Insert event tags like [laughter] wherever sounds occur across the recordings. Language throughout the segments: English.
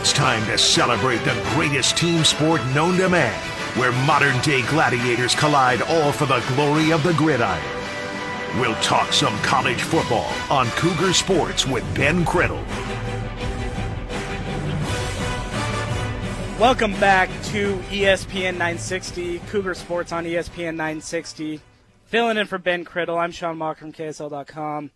It's time to celebrate the greatest team sport known to man where modern day gladiators collide all for the glory of the gridiron. We'll talk some college football on Cougar Sports with Ben Criddle. Welcome back to ESPN 960, Cougar Sports on ESPN 960. Filling in for Ben Criddle, I'm Sean Mock from KSL.com.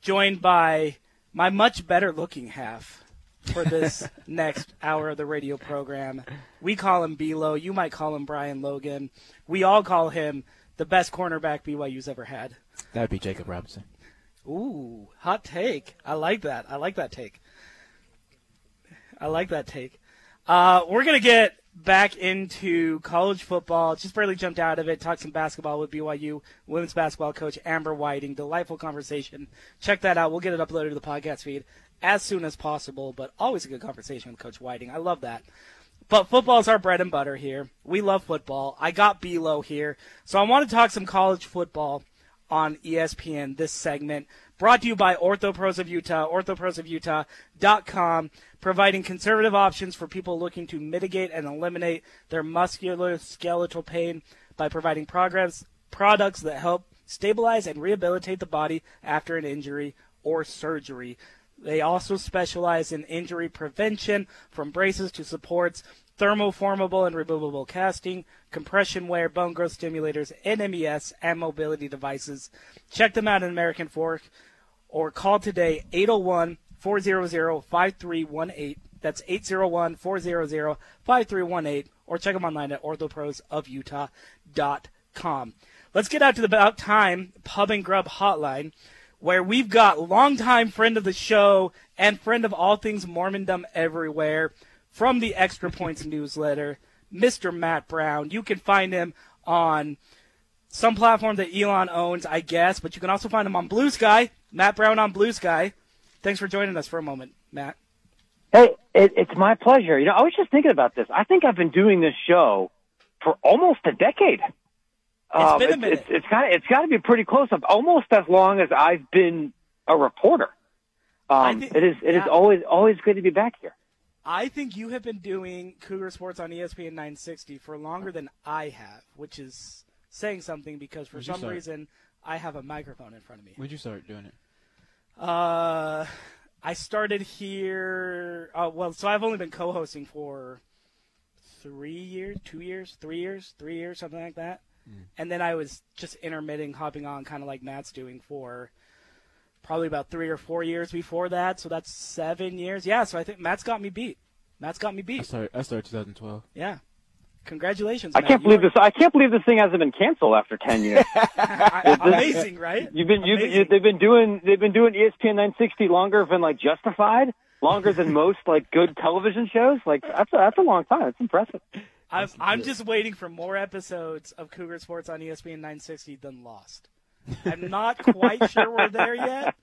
Joined by my much better looking half, for this [laughs] next hour of the radio program. We call him Belo. You might call him Brian Logan. We all call him the best cornerback BYU's ever had. That would be Jacob Robinson. Ooh, hot take. I like that. I like that take. I like that take. Uh, we're going to get back into college football. Just barely jumped out of it. Talked some basketball with BYU women's basketball coach Amber Whiting. Delightful conversation. Check that out. We'll get it uploaded to the podcast feed as soon as possible, but always a good conversation with Coach Whiting. I love that. But football is our bread and butter here. We love football. I got Belo here. So I want to talk some college football on ESPN this segment. Brought to you by OrthoPros of Utah, orthoprosofutah.com, providing conservative options for people looking to mitigate and eliminate their musculoskeletal pain by providing progress, products that help stabilize and rehabilitate the body after an injury or surgery. They also specialize in injury prevention from braces to supports, thermoformable and removable casting, compression wear, bone growth stimulators, NMES, and mobility devices. Check them out at American Fork or call today 801 400 5318. That's 801 400 5318 or check them online at orthoprosofutah.com. Let's get out to the about time pub and grub hotline where we've got longtime friend of the show and friend of all things Mormondom everywhere from the Extra Points newsletter, Mr. Matt Brown. You can find him on some platform that Elon owns, I guess, but you can also find him on Blue Sky. Matt Brown on Blue Sky. Thanks for joining us for a moment, Matt. Hey, it, it's my pleasure. You know, I was just thinking about this. I think I've been doing this show for almost a decade. It's um, been a it's, minute. It's, it's got it's got to be pretty close. Almost as long as I've been a reporter. Um, think- it is it is yeah. always always good to be back here. I think you have been doing Cougar Sports on ESPN 960 for longer than I have, which is saying something because for When'd some reason I have a microphone in front of me. When'd you start doing it? Uh, I started here. Uh, well, so I've only been co-hosting for three years, two years, three years, three years, something like that. And then I was just intermitting, hopping on, kind of like Matt's doing for probably about three or four years before that. So that's seven years. Yeah. So I think Matt's got me beat. Matt's got me I beat. started. I started 2012. Yeah. Congratulations. I Matt. can't You believe are- this. I can't believe this thing hasn't been canceled after ten years. [laughs] Amazing, right? You've been you've, Amazing. you, they've been doing they've been doing ESPN 960 longer than like Justified, longer than [laughs] most like good television shows. Like that's a, that's a long time. That's impressive. I'm, I'm just waiting for more episodes of Cougar Sports on ESPN 960 than Lost. I'm not quite sure we're there yet,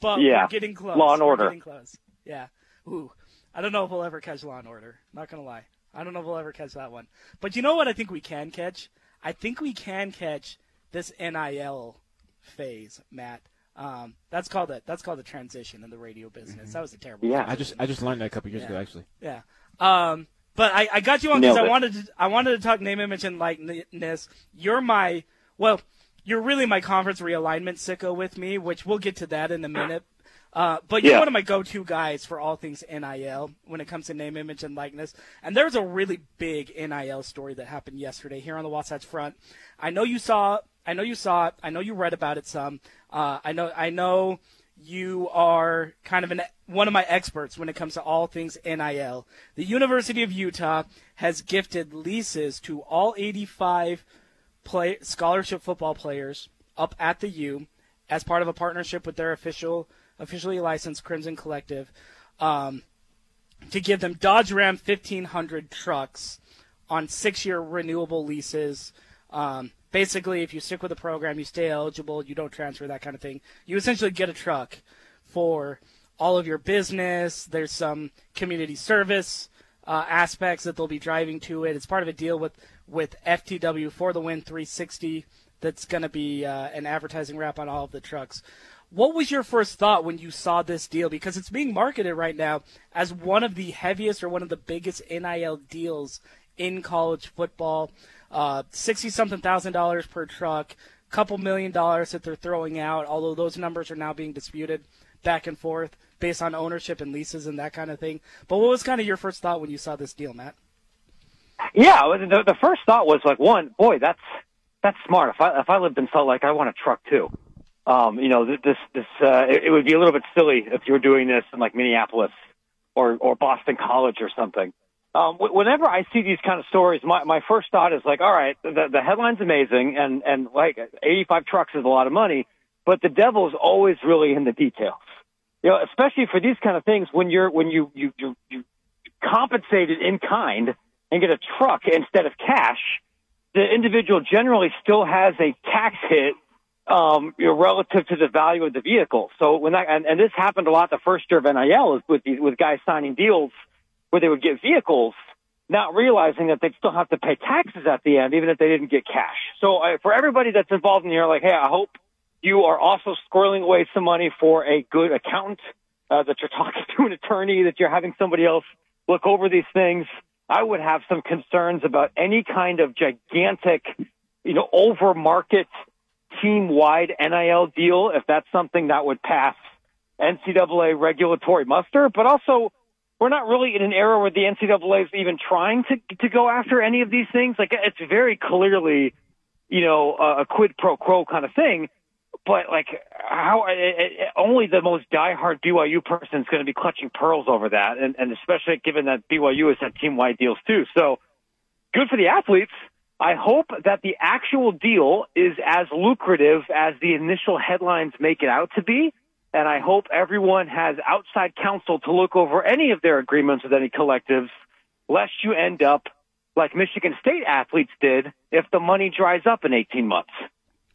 but Yeah. we're getting close. Law and We're Order. getting close. Yeah. Ooh. I don't know if we'll ever catch Law and Order. Not gonna lie. I don't know if we'll ever catch that one. But you know what? I think we can catch. I think we can catch this NIL phase, Matt. Um, that's called a that's called a transition in the radio business. That was a terrible. Yeah. I just I just learned that a couple years Yeah. ago actually. Yeah. Um, But I, I got you on because I wanted to I wanted to talk name, image, and likeness. You're my well, you're really my conference realignment sicko with me, which we'll get to that in a minute. Uh, but you're Yeah. one of my go-to guys for all things NIL when it comes to name, image, and likeness. And there's a really big NIL story that happened yesterday here on the Wasatch Front. I know you saw. I know you saw it. I know you read about it some. Uh, I know. I know you are kind of an one of my experts when it comes to all things NIL. The University of Utah has gifted leases to all 85 play scholarship football players up at the U as part of a partnership with their official officially licensed Crimson Collective um, to give them Dodge Ram 1500 trucks on six-year renewable leases. Um, basically, if you stick with the program, you stay eligible, you don't transfer, that kind of thing. You essentially get a truck for all of your business. There's some community service uh, aspects that they'll be driving to it. It's part of a deal with with FTW for the Win 360. That's going to be uh, an advertising wrap on all of the trucks. What was your first thought when you saw this deal? Because it's being marketed right now as one of the heaviest or one of the biggest NIL deals in college football. Sixty something thousand dollars per truck, couple million dollars that they're throwing out. Although those numbers are now being disputed back and forth based on ownership and leases and that kind of thing. But what was kind of your first thought when you saw this deal, Matt? Yeah, the, the first thought was like, one, boy, that's that's smart. If I if I lived in Salt Lake, I want a truck too. Um, you know, th- this this uh, it, it would be a little bit silly if you were doing this in like Minneapolis or or Boston College or something. Um, wh- whenever I see these kind of stories, my my first thought is like, all right, the the headline's amazing, and and like 85 trucks is a lot of money, but the devil's always really in the details. You know, especially for these kind of things when you're when you you you, you compensated in kind and get a truck instead of cash, the individual generally still has a tax hit um, you know, relative to the value of the vehicle. So when that and, and this happened a lot the first year of NIL is with these, with guys signing deals where they would get vehicles, not realizing that they'd still have to pay taxes at the end, even if they didn't get cash. So uh, for everybody that's involved in here, like, hey, I hope you are also squirreling away some money for a good accountant, uh, that you're [laughs] talking to an attorney, that you're having somebody else look over these things. I would have some concerns about any kind of gigantic, you know, over market team wide NIL deal if that's something that would pass NCAA regulatory muster. But also, we're not really in an era where the NCAA is even trying to to go after any of these things. Like it's very clearly, you know, a, a quid pro quo kind of thing. But like, how it, it, only the most diehard BYU person is going to be clutching pearls over that, and, and especially given that BYU has had team wide deals too. So good for the athletes. I hope that the actual deal is as lucrative as the initial headlines make it out to be. And I hope everyone has outside counsel to look over any of their agreements with any collectives, lest you end up like Michigan State athletes did if the money dries up in 18 months.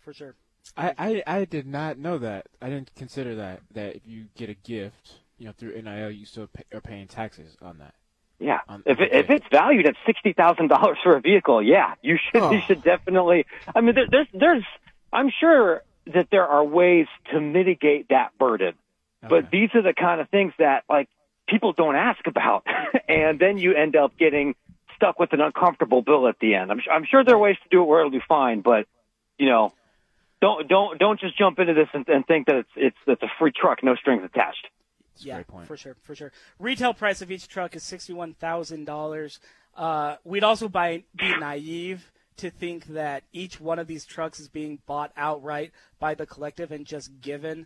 For sure. I, I, I did not know that. I didn't consider that that if you get a gift, you know, through NIL, you still pay, are paying taxes on that. Yeah. Um, if it, okay. if it's valued at sixty thousand dollars for a vehicle, yeah, you should you Oh. should definitely. I mean, there, there's there's I'm sure that there are ways to mitigate that burden, but these are the kind of things that like people don't ask about, [laughs] and then you end up getting stuck with an uncomfortable bill at the end. I'm I'm sure there are ways to do it where it'll be fine, but you know. Don't don't don't just jump into this and, and think that it's it's it's a free truck, no strings attached. That's a yeah, great point. for sure, for sure. Retail price of each truck is sixty-one thousand dollars. Uh, we'd also buy, be naive to think that each one of these trucks is being bought outright by the collective and just given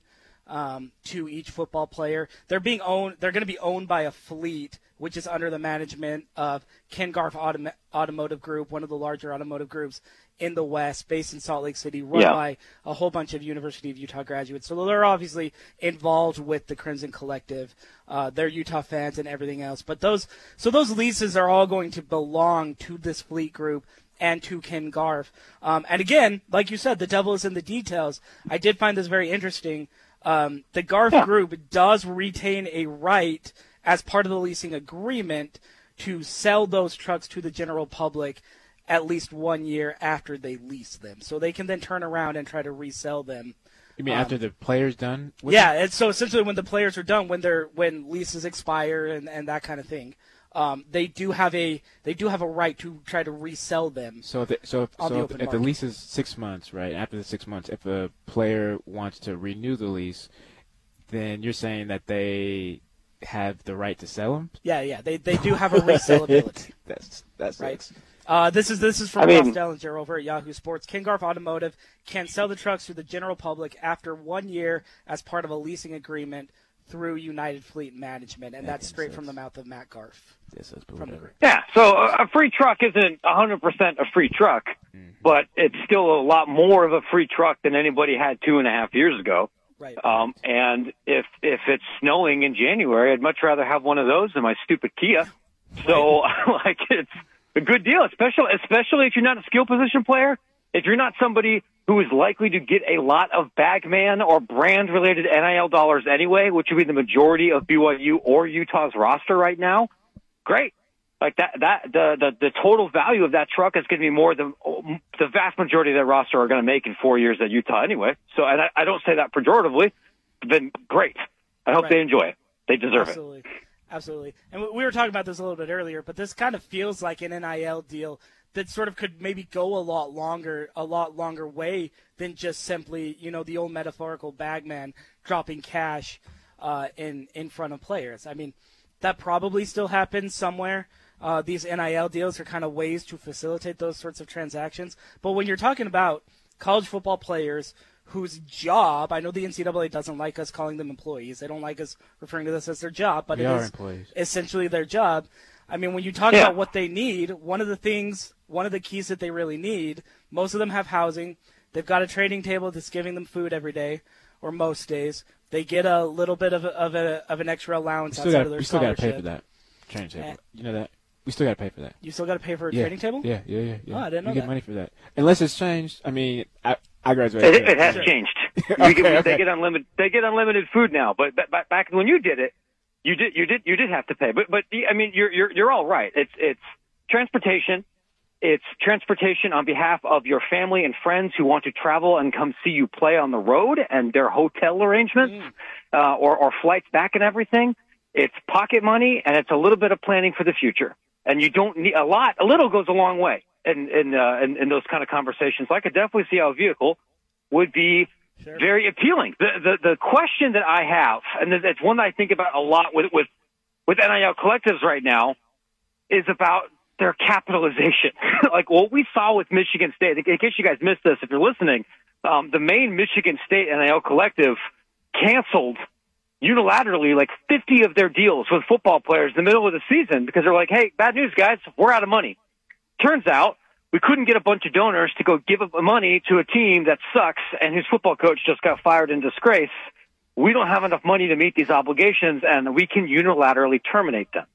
um, to each football player. They're being owned. They're going to be owned by a fleet, which is under the management of Ken Garff Autom- Automotive Group, one of the larger automotive groups in the West, based in Salt Lake City, run Yeah. by a whole bunch of University of Utah graduates. So they're obviously involved with the Crimson Collective. Uh, they're Utah fans and everything else. But those, so those leases are all going to belong to this fleet group and to Ken Garff. Um, and again, like you said, the devil is in the details. I did find this very interesting. Um, the Garff group does retain a right as part of the leasing agreement to sell those trucks to the general public at least one year after they lease them. So they can then turn around and try to resell them. You mean after the player's done? Yeah, and so essentially when the players are done, when their when leases expire and, and that kind of thing. Um, they do have a they do have a right to try to resell them. So, if the, so, if, On the so open if, if the lease is six months, right? After the six months, if a player wants to renew the lease, then you're saying that they have the right to sell them. Yeah, yeah, they they do have a resellability. [laughs] that's that's Right. Uh, this is this is from I mean- Ross Dellenger over at Yahoo Sports. Ken Garff Automotive can sell the trucks to the general public after one year as part of a leasing agreement through United Fleet Management, and that's makes straight from the mouth of Matt Garff. Yes, that's From the whatever. Yeah, so a a free truck isn't 100% a free truck, but it's still a lot more of a free truck than anybody had two and a half years ago. Right. Um, and if if it's snowing in January, I'd much rather have one of those than my stupid Kia. So, [laughs] like, it's a good deal, especially especially if you're not a skill position player. If you're not somebody who is likely to get a lot of bagman or brand related NIL dollars anyway, which would be the majority of BYU or Utah's roster right now, great. Like that, that the the, the total value of that truck is going to be more than the vast majority of that roster are going to make in four years at Utah anyway. So, and I, I don't say that pejoratively. Then great. I hope Right. they enjoy it. They deserve it. Absolutely. Absolutely. And we were talking about this a little bit earlier, but this kind of feels like an NIL deal that sort of could maybe go a lot longer, a lot longer way than just simply, you know, the old metaphorical bagman dropping cash uh, in in front of players. I mean, that probably still happens somewhere. Uh, these NIL deals are kind of ways to facilitate those sorts of transactions. But when you're talking about college football players whose job, I know the NCAA doesn't like us calling them employees. They don't like us referring to this as their job, but We it is employees. essentially their job. I mean, when you talk Yeah. about what they need, one of the things, one of the keys that they really need, most of them have housing. They've got a training table that's giving them food every day, or most days. They get a little bit of a, of, a, of an extra allowance still outside got of their we still got to pay for that training table. Eh. You know that we still got to pay for that. You still got to pay for a yeah. training table? Yeah, yeah, yeah. yeah. Oh, I didn't know you get that. money for that, unless it's changed. I mean, I I graduated. It, it has Sure. changed. [laughs] Okay, get- okay. They get unlimited. They get unlimited food now. But, but, but back when you did it, you did you did you did have to pay. But but I mean, you're you're you're all right. It's it's transportation. It's transportation on behalf of your family and friends who want to travel and come see you play on the road, and their hotel arrangements, uh, or or flights back and everything. It's pocket money, and it's a little bit of planning for the future. And you don't need a lot. A little goes a long way in in uh, in, in those kind of conversations. So I could definitely see how a vehicle would be very appealing. The, the the question that I have, and it's one that I think about a lot with with with NIL collectives right now, is about their capitalization. [laughs] like what we saw with Michigan State. In case you guys missed this, if you're listening, um, the main Michigan State NIL collective canceled unilaterally like 50 of their deals with football players in the middle of the season because they're like, hey, bad news, guys, we're out of money. Turns out we couldn't get a bunch of donors to go give money to a team that sucks and whose football coach just got fired in disgrace. We don't have enough money to meet these obligations and we can unilaterally terminate them.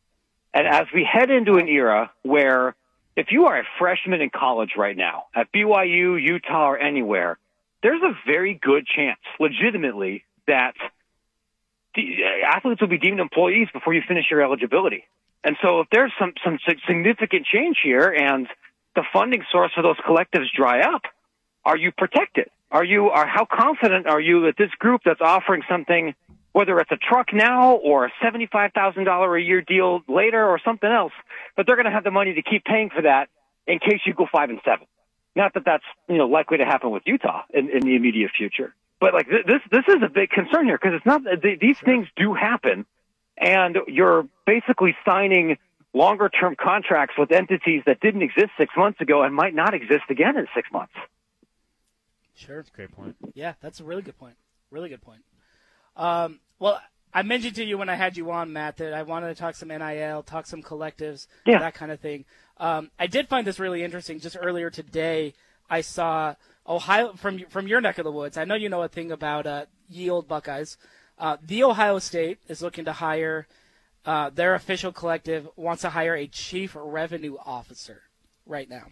And as we head into an era where if you are a freshman in college right now at BYU, Utah, or anywhere, there's a very good chance, legitimately, that the uh, athletes will be deemed employees before you finish your eligibility. And so if there's some, some significant change here and the funding source for those collectives dry up, are you protected? Are you, are, how confident are you that this group that's offering something, whether it's a truck now or a $75,000 a year deal later or something else, that they're going to have the money to keep paying for that in case you go five and seven? Not that that's, you know, likely to happen with Utah in, in the immediate future. But like th- this, this is a big concern here because it's not, th- these things do happen and you're basically signing longer term contracts with entities that didn't exist six months ago and might not exist again in six months. Sure. That's a great point. Yeah, that's a really good point. Really good point. Um, well, I mentioned to you when I had you on, Matt, that I wanted to talk some NIL, talk some collectives, Yeah. that kind of thing. Um, I did find this really interesting. Just earlier today, I saw Ohio from from your neck of the woods. I know you know a thing about uh, ye old Buckeyes. Uh, the Ohio State is looking to hire uh, their official collective wants to hire a chief revenue officer right now.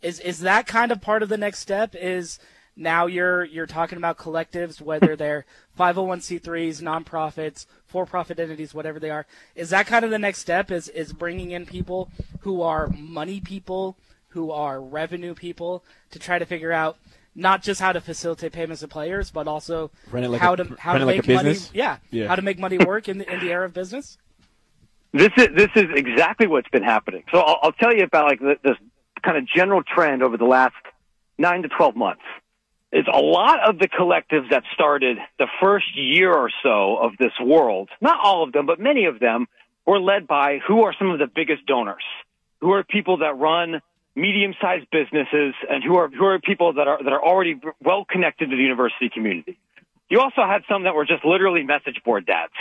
Is is that kind of part of the next step? Is now you're you're talking about collectives, whether [laughs] they're 501c3s, nonprofits, for-profit entities, whatever they are. Is that kind of the next step? Is is bringing in people who are money people, who are revenue people, to try to figure out not just how to facilitate payments to players, but also like how a- to how to it like make a money. Yeah, Yeah. how to make money [laughs] work in the in the era of business. This is this is exactly what's been happening. So I'll, I'll tell you about like the, this kind of general trend over the last nine to twelve months. Is a lot of the collectives that started the first year or so of this world, not all of them, but many of them, were led by who are some of the biggest donors, who are people that run medium-sized businesses, and who are who are people that are that are already well connected to the university community. You also had some that were just literally message board dads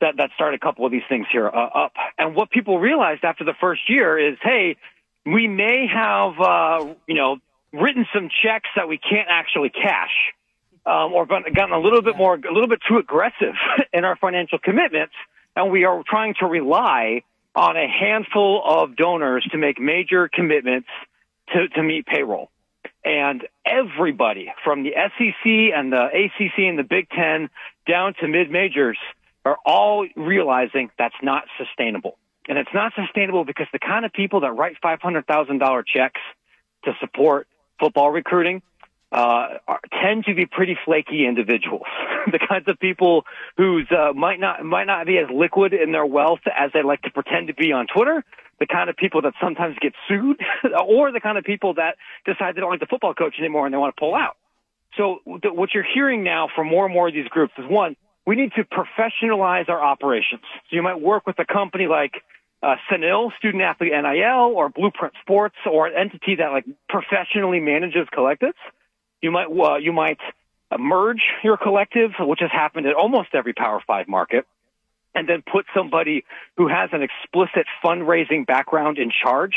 that, that start a couple of these things here uh, up. And what people realized after the first year is, hey, we may have, uh, you know, written some checks that we can't actually cash, um, or gotten a little bit more, a little bit too aggressive [laughs] in our financial commitments, and we are trying to rely on a handful of donors to make major commitments to, to meet payroll. And everybody from the SEC and the ACC and the Big Ten down to mid majors are all realizing that's not sustainable. And it's not sustainable because the kind of people that write $500,000 checks to support football recruiting uh, are, tend to be pretty flaky individuals. [laughs] the kinds of people who's uh, might not might not be as liquid in their wealth as they like to pretend to be on Twitter. The kind of people that sometimes get sued, [laughs] or the kind of people that decide they don't like the football coach anymore and they want to pull out. So th- what you're hearing now from more and more of these groups is one, we need to professionalize our operations. So you might work with a company like uh, SANIL, Student Athlete NIL, or Blueprint Sports, or an entity that like professionally manages collectives. You might uh, you might merge your collective, which has happened at almost every Power Five market, and then put somebody who has an explicit fundraising background in charge.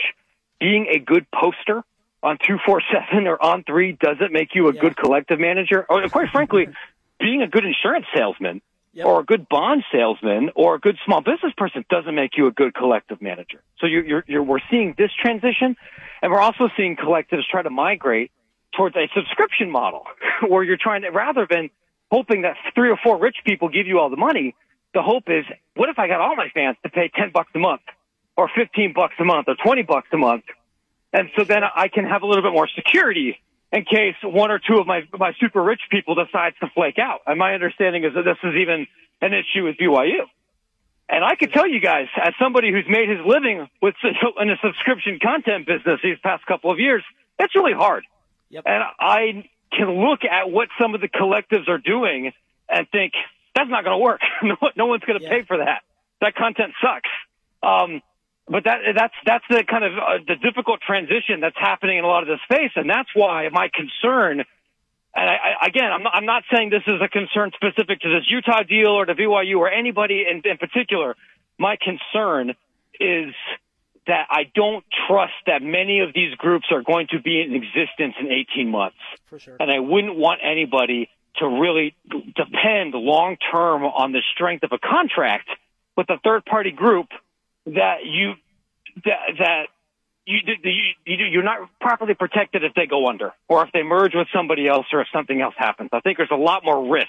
Being a good poster on 247 or on 3 doesn't make you a yeah. good collective manager. Or quite frankly, [laughs] being a good insurance salesman yep. or a good bond salesman or a good small business person doesn't make you a good collective manager. So you're, you're, you're, we're seeing this transition and we're also seeing collectives try to migrate towards a subscription model [laughs] where you're trying to, rather than hoping that three or four rich people give you all the money, the hope is, what if I got all my fans to pay 10 bucks a month or 15 bucks a month or 20 bucks a month? And so then I can have a little bit more security in case one or two of my my super rich people decides to flake out. And my understanding is that this is even an issue with BYU. And I could tell you guys, as somebody who's made his living with in a subscription content business these past couple of years, it's really hard. Yep. And I can look at what some of the collectives are doing and think that's not going to work. [laughs] no, no one's going to yeah. pay for that. That content sucks. Um, but that that's that's the kind of uh, the difficult transition that's happening in a lot of this space, and that's why my concern. And I, I, again, I'm not, I'm not saying this is a concern specific to this Utah deal or to BYU or anybody in, in particular. My concern is that I don't trust that many of these groups are going to be in existence in 18 months. For sure. And I wouldn't want anybody to really depend long term on the strength of a contract with a third party group that you that, that you, you, you're not properly protected if they go under or if they merge with somebody else or if something else happens. I think there's a lot more risk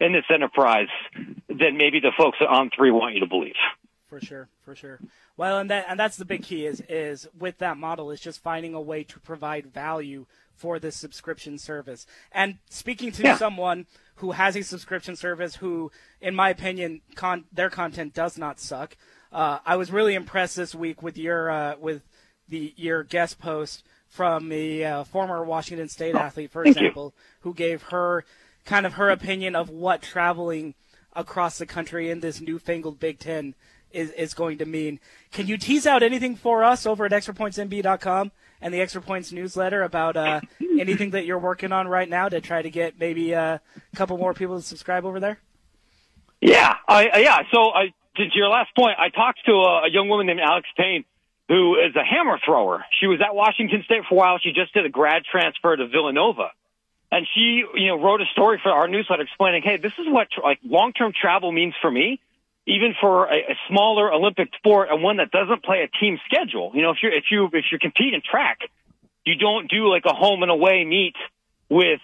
in this enterprise than maybe the folks at On Three want you to believe. For sure, for sure. Well, and that and that's the big key is is with that model is just finding a way to provide value for this subscription service. And speaking to yeah. someone who has a subscription service who, in my opinion, con- their content does not suck. Uh, I was really impressed this week with your uh, with the your guest post from a uh, former Washington State oh, athlete, for example, you. who gave her kind of her opinion of what traveling across the country in this newfangled Big Ten is, is going to mean. Can you tease out anything for us over at extrapointsmb.com and the Extra Points newsletter about uh, [laughs] anything that you're working on right now to try to get maybe uh, a couple more people to subscribe over there? Yeah, I, yeah. So I to, to your last point, I talked to a, a young woman named Alex Payne who is a hammer thrower. She was at Washington State for a while. She just did a grad transfer to Villanova. And she, you know, wrote a story for our newsletter explaining, hey, this is what like long-term travel means for me, even for a, a smaller Olympic sport and one that doesn't play a team schedule. You know, if you're, if you, if you're competing track, you don't do like a home and away meet with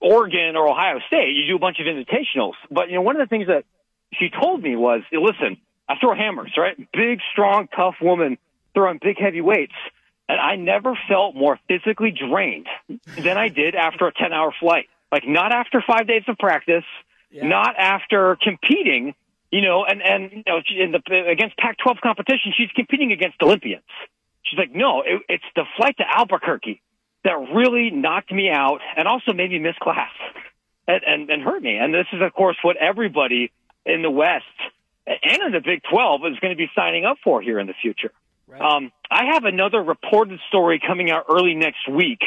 Oregon or Ohio State. You do a bunch of invitationals. But, you know, one of the things that she told me was, listen, I throw hammers, right? Big, strong, tough woman throwing big, heavy weights. And I never felt more physically drained than I did after a 10 hour flight. Like not after five days of practice, yeah. not after competing, You know, and and you know, in the against Pac-12 competition, she's competing against Olympians. She's like, no, it, it's the flight to Albuquerque that really knocked me out and also made me miss class and, and, and hurt me. And this is, of course, what everybody in the West and in the Big 12 is going to be signing up for here in the future. Right. Um, I have another reported story coming out early next week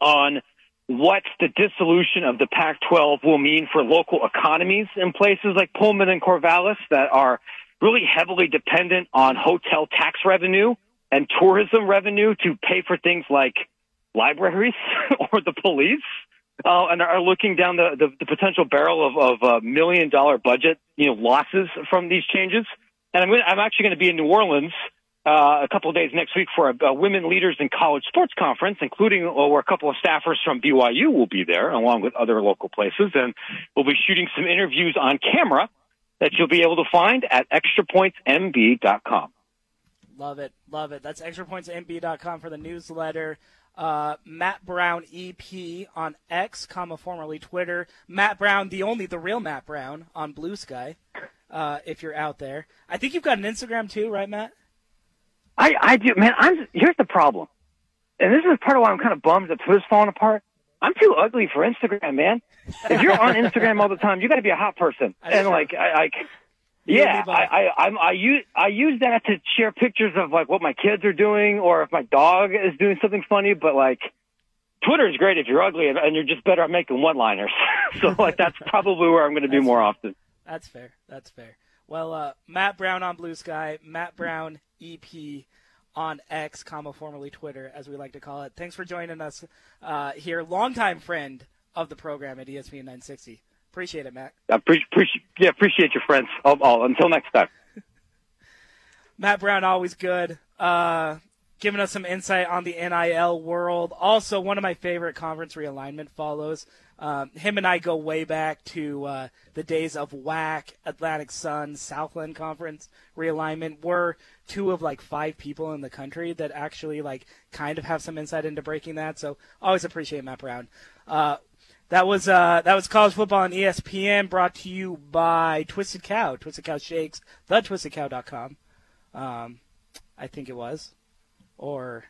on what the dissolution of the Pac-12 will mean for local economies in places like Pullman and Corvallis that are really heavily dependent on hotel tax revenue and tourism revenue to pay for things like libraries [laughs] or the police. Uh, and are looking down the, the, the potential barrel of, of a million dollar budget, you know, losses from these changes. And I'm, gonna, I'm actually going to be in New Orleans uh, a couple of days next week for a, a Women Leaders in College Sports Conference, including uh, where a couple of staffers from BYU will be there, along with other local places. And we'll be shooting some interviews on camera that you'll be able to find at extrapointsmb.com. Love it. Love it. That's extrapointsmb.com for the newsletter. Uh, Matt Brown EP on X, comma formerly Twitter. Matt Brown, the only, the real Matt Brown on Blue Sky. Uh, if you're out there, I think you've got an Instagram too, right, Matt? I, I do, man. I'm here's the problem, and this is part of why I'm kind of bummed that Twitter's falling apart. I'm too ugly for Instagram, man. If you're on Instagram all the time, you got to be a hot person, and like, I, like, yeah, I, I, I'm, I use, I use that to share pictures of like what my kids are doing, or if my dog is doing something funny. But like, Twitter is great if you're ugly and, and you're just better at making one-liners. [laughs] so like, that's probably where I'm going to be more often. That's fair. That's fair. Well, uh, Matt Brown on Blue Sky, Matt Brown EP on X, comma formerly Twitter, as we like to call it. Thanks for joining us uh, here, longtime friend of the program at ESPN 960. Appreciate it, Matt. I appreciate, yeah, appreciate your friends. All, all, until next time. [laughs] Matt Brown, always good. Uh, giving us some insight on the NIL world. Also, one of my favorite conference realignment follows. Um, him and I go way back to uh, the days of WAC, Atlantic Sun, Southland Conference realignment. We're two of like five people in the country that actually like kind of have some insight into breaking that. So always appreciate Matt Brown. Uh, that was uh, that was college football on ESPN, brought to you by Twisted Cow, Twisted Cow Shakes, thetwistedcow.com. Um, I think it was, or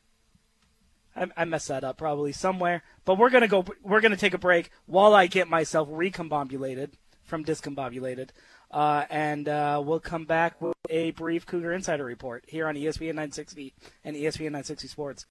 I, I messed that up probably somewhere. But we're gonna go. We're gonna take a break while I get myself recombobulated from discombobulated, uh, and uh, we'll come back with a brief Cougar Insider report here on ESPN 960 and ESPN 960 Sports.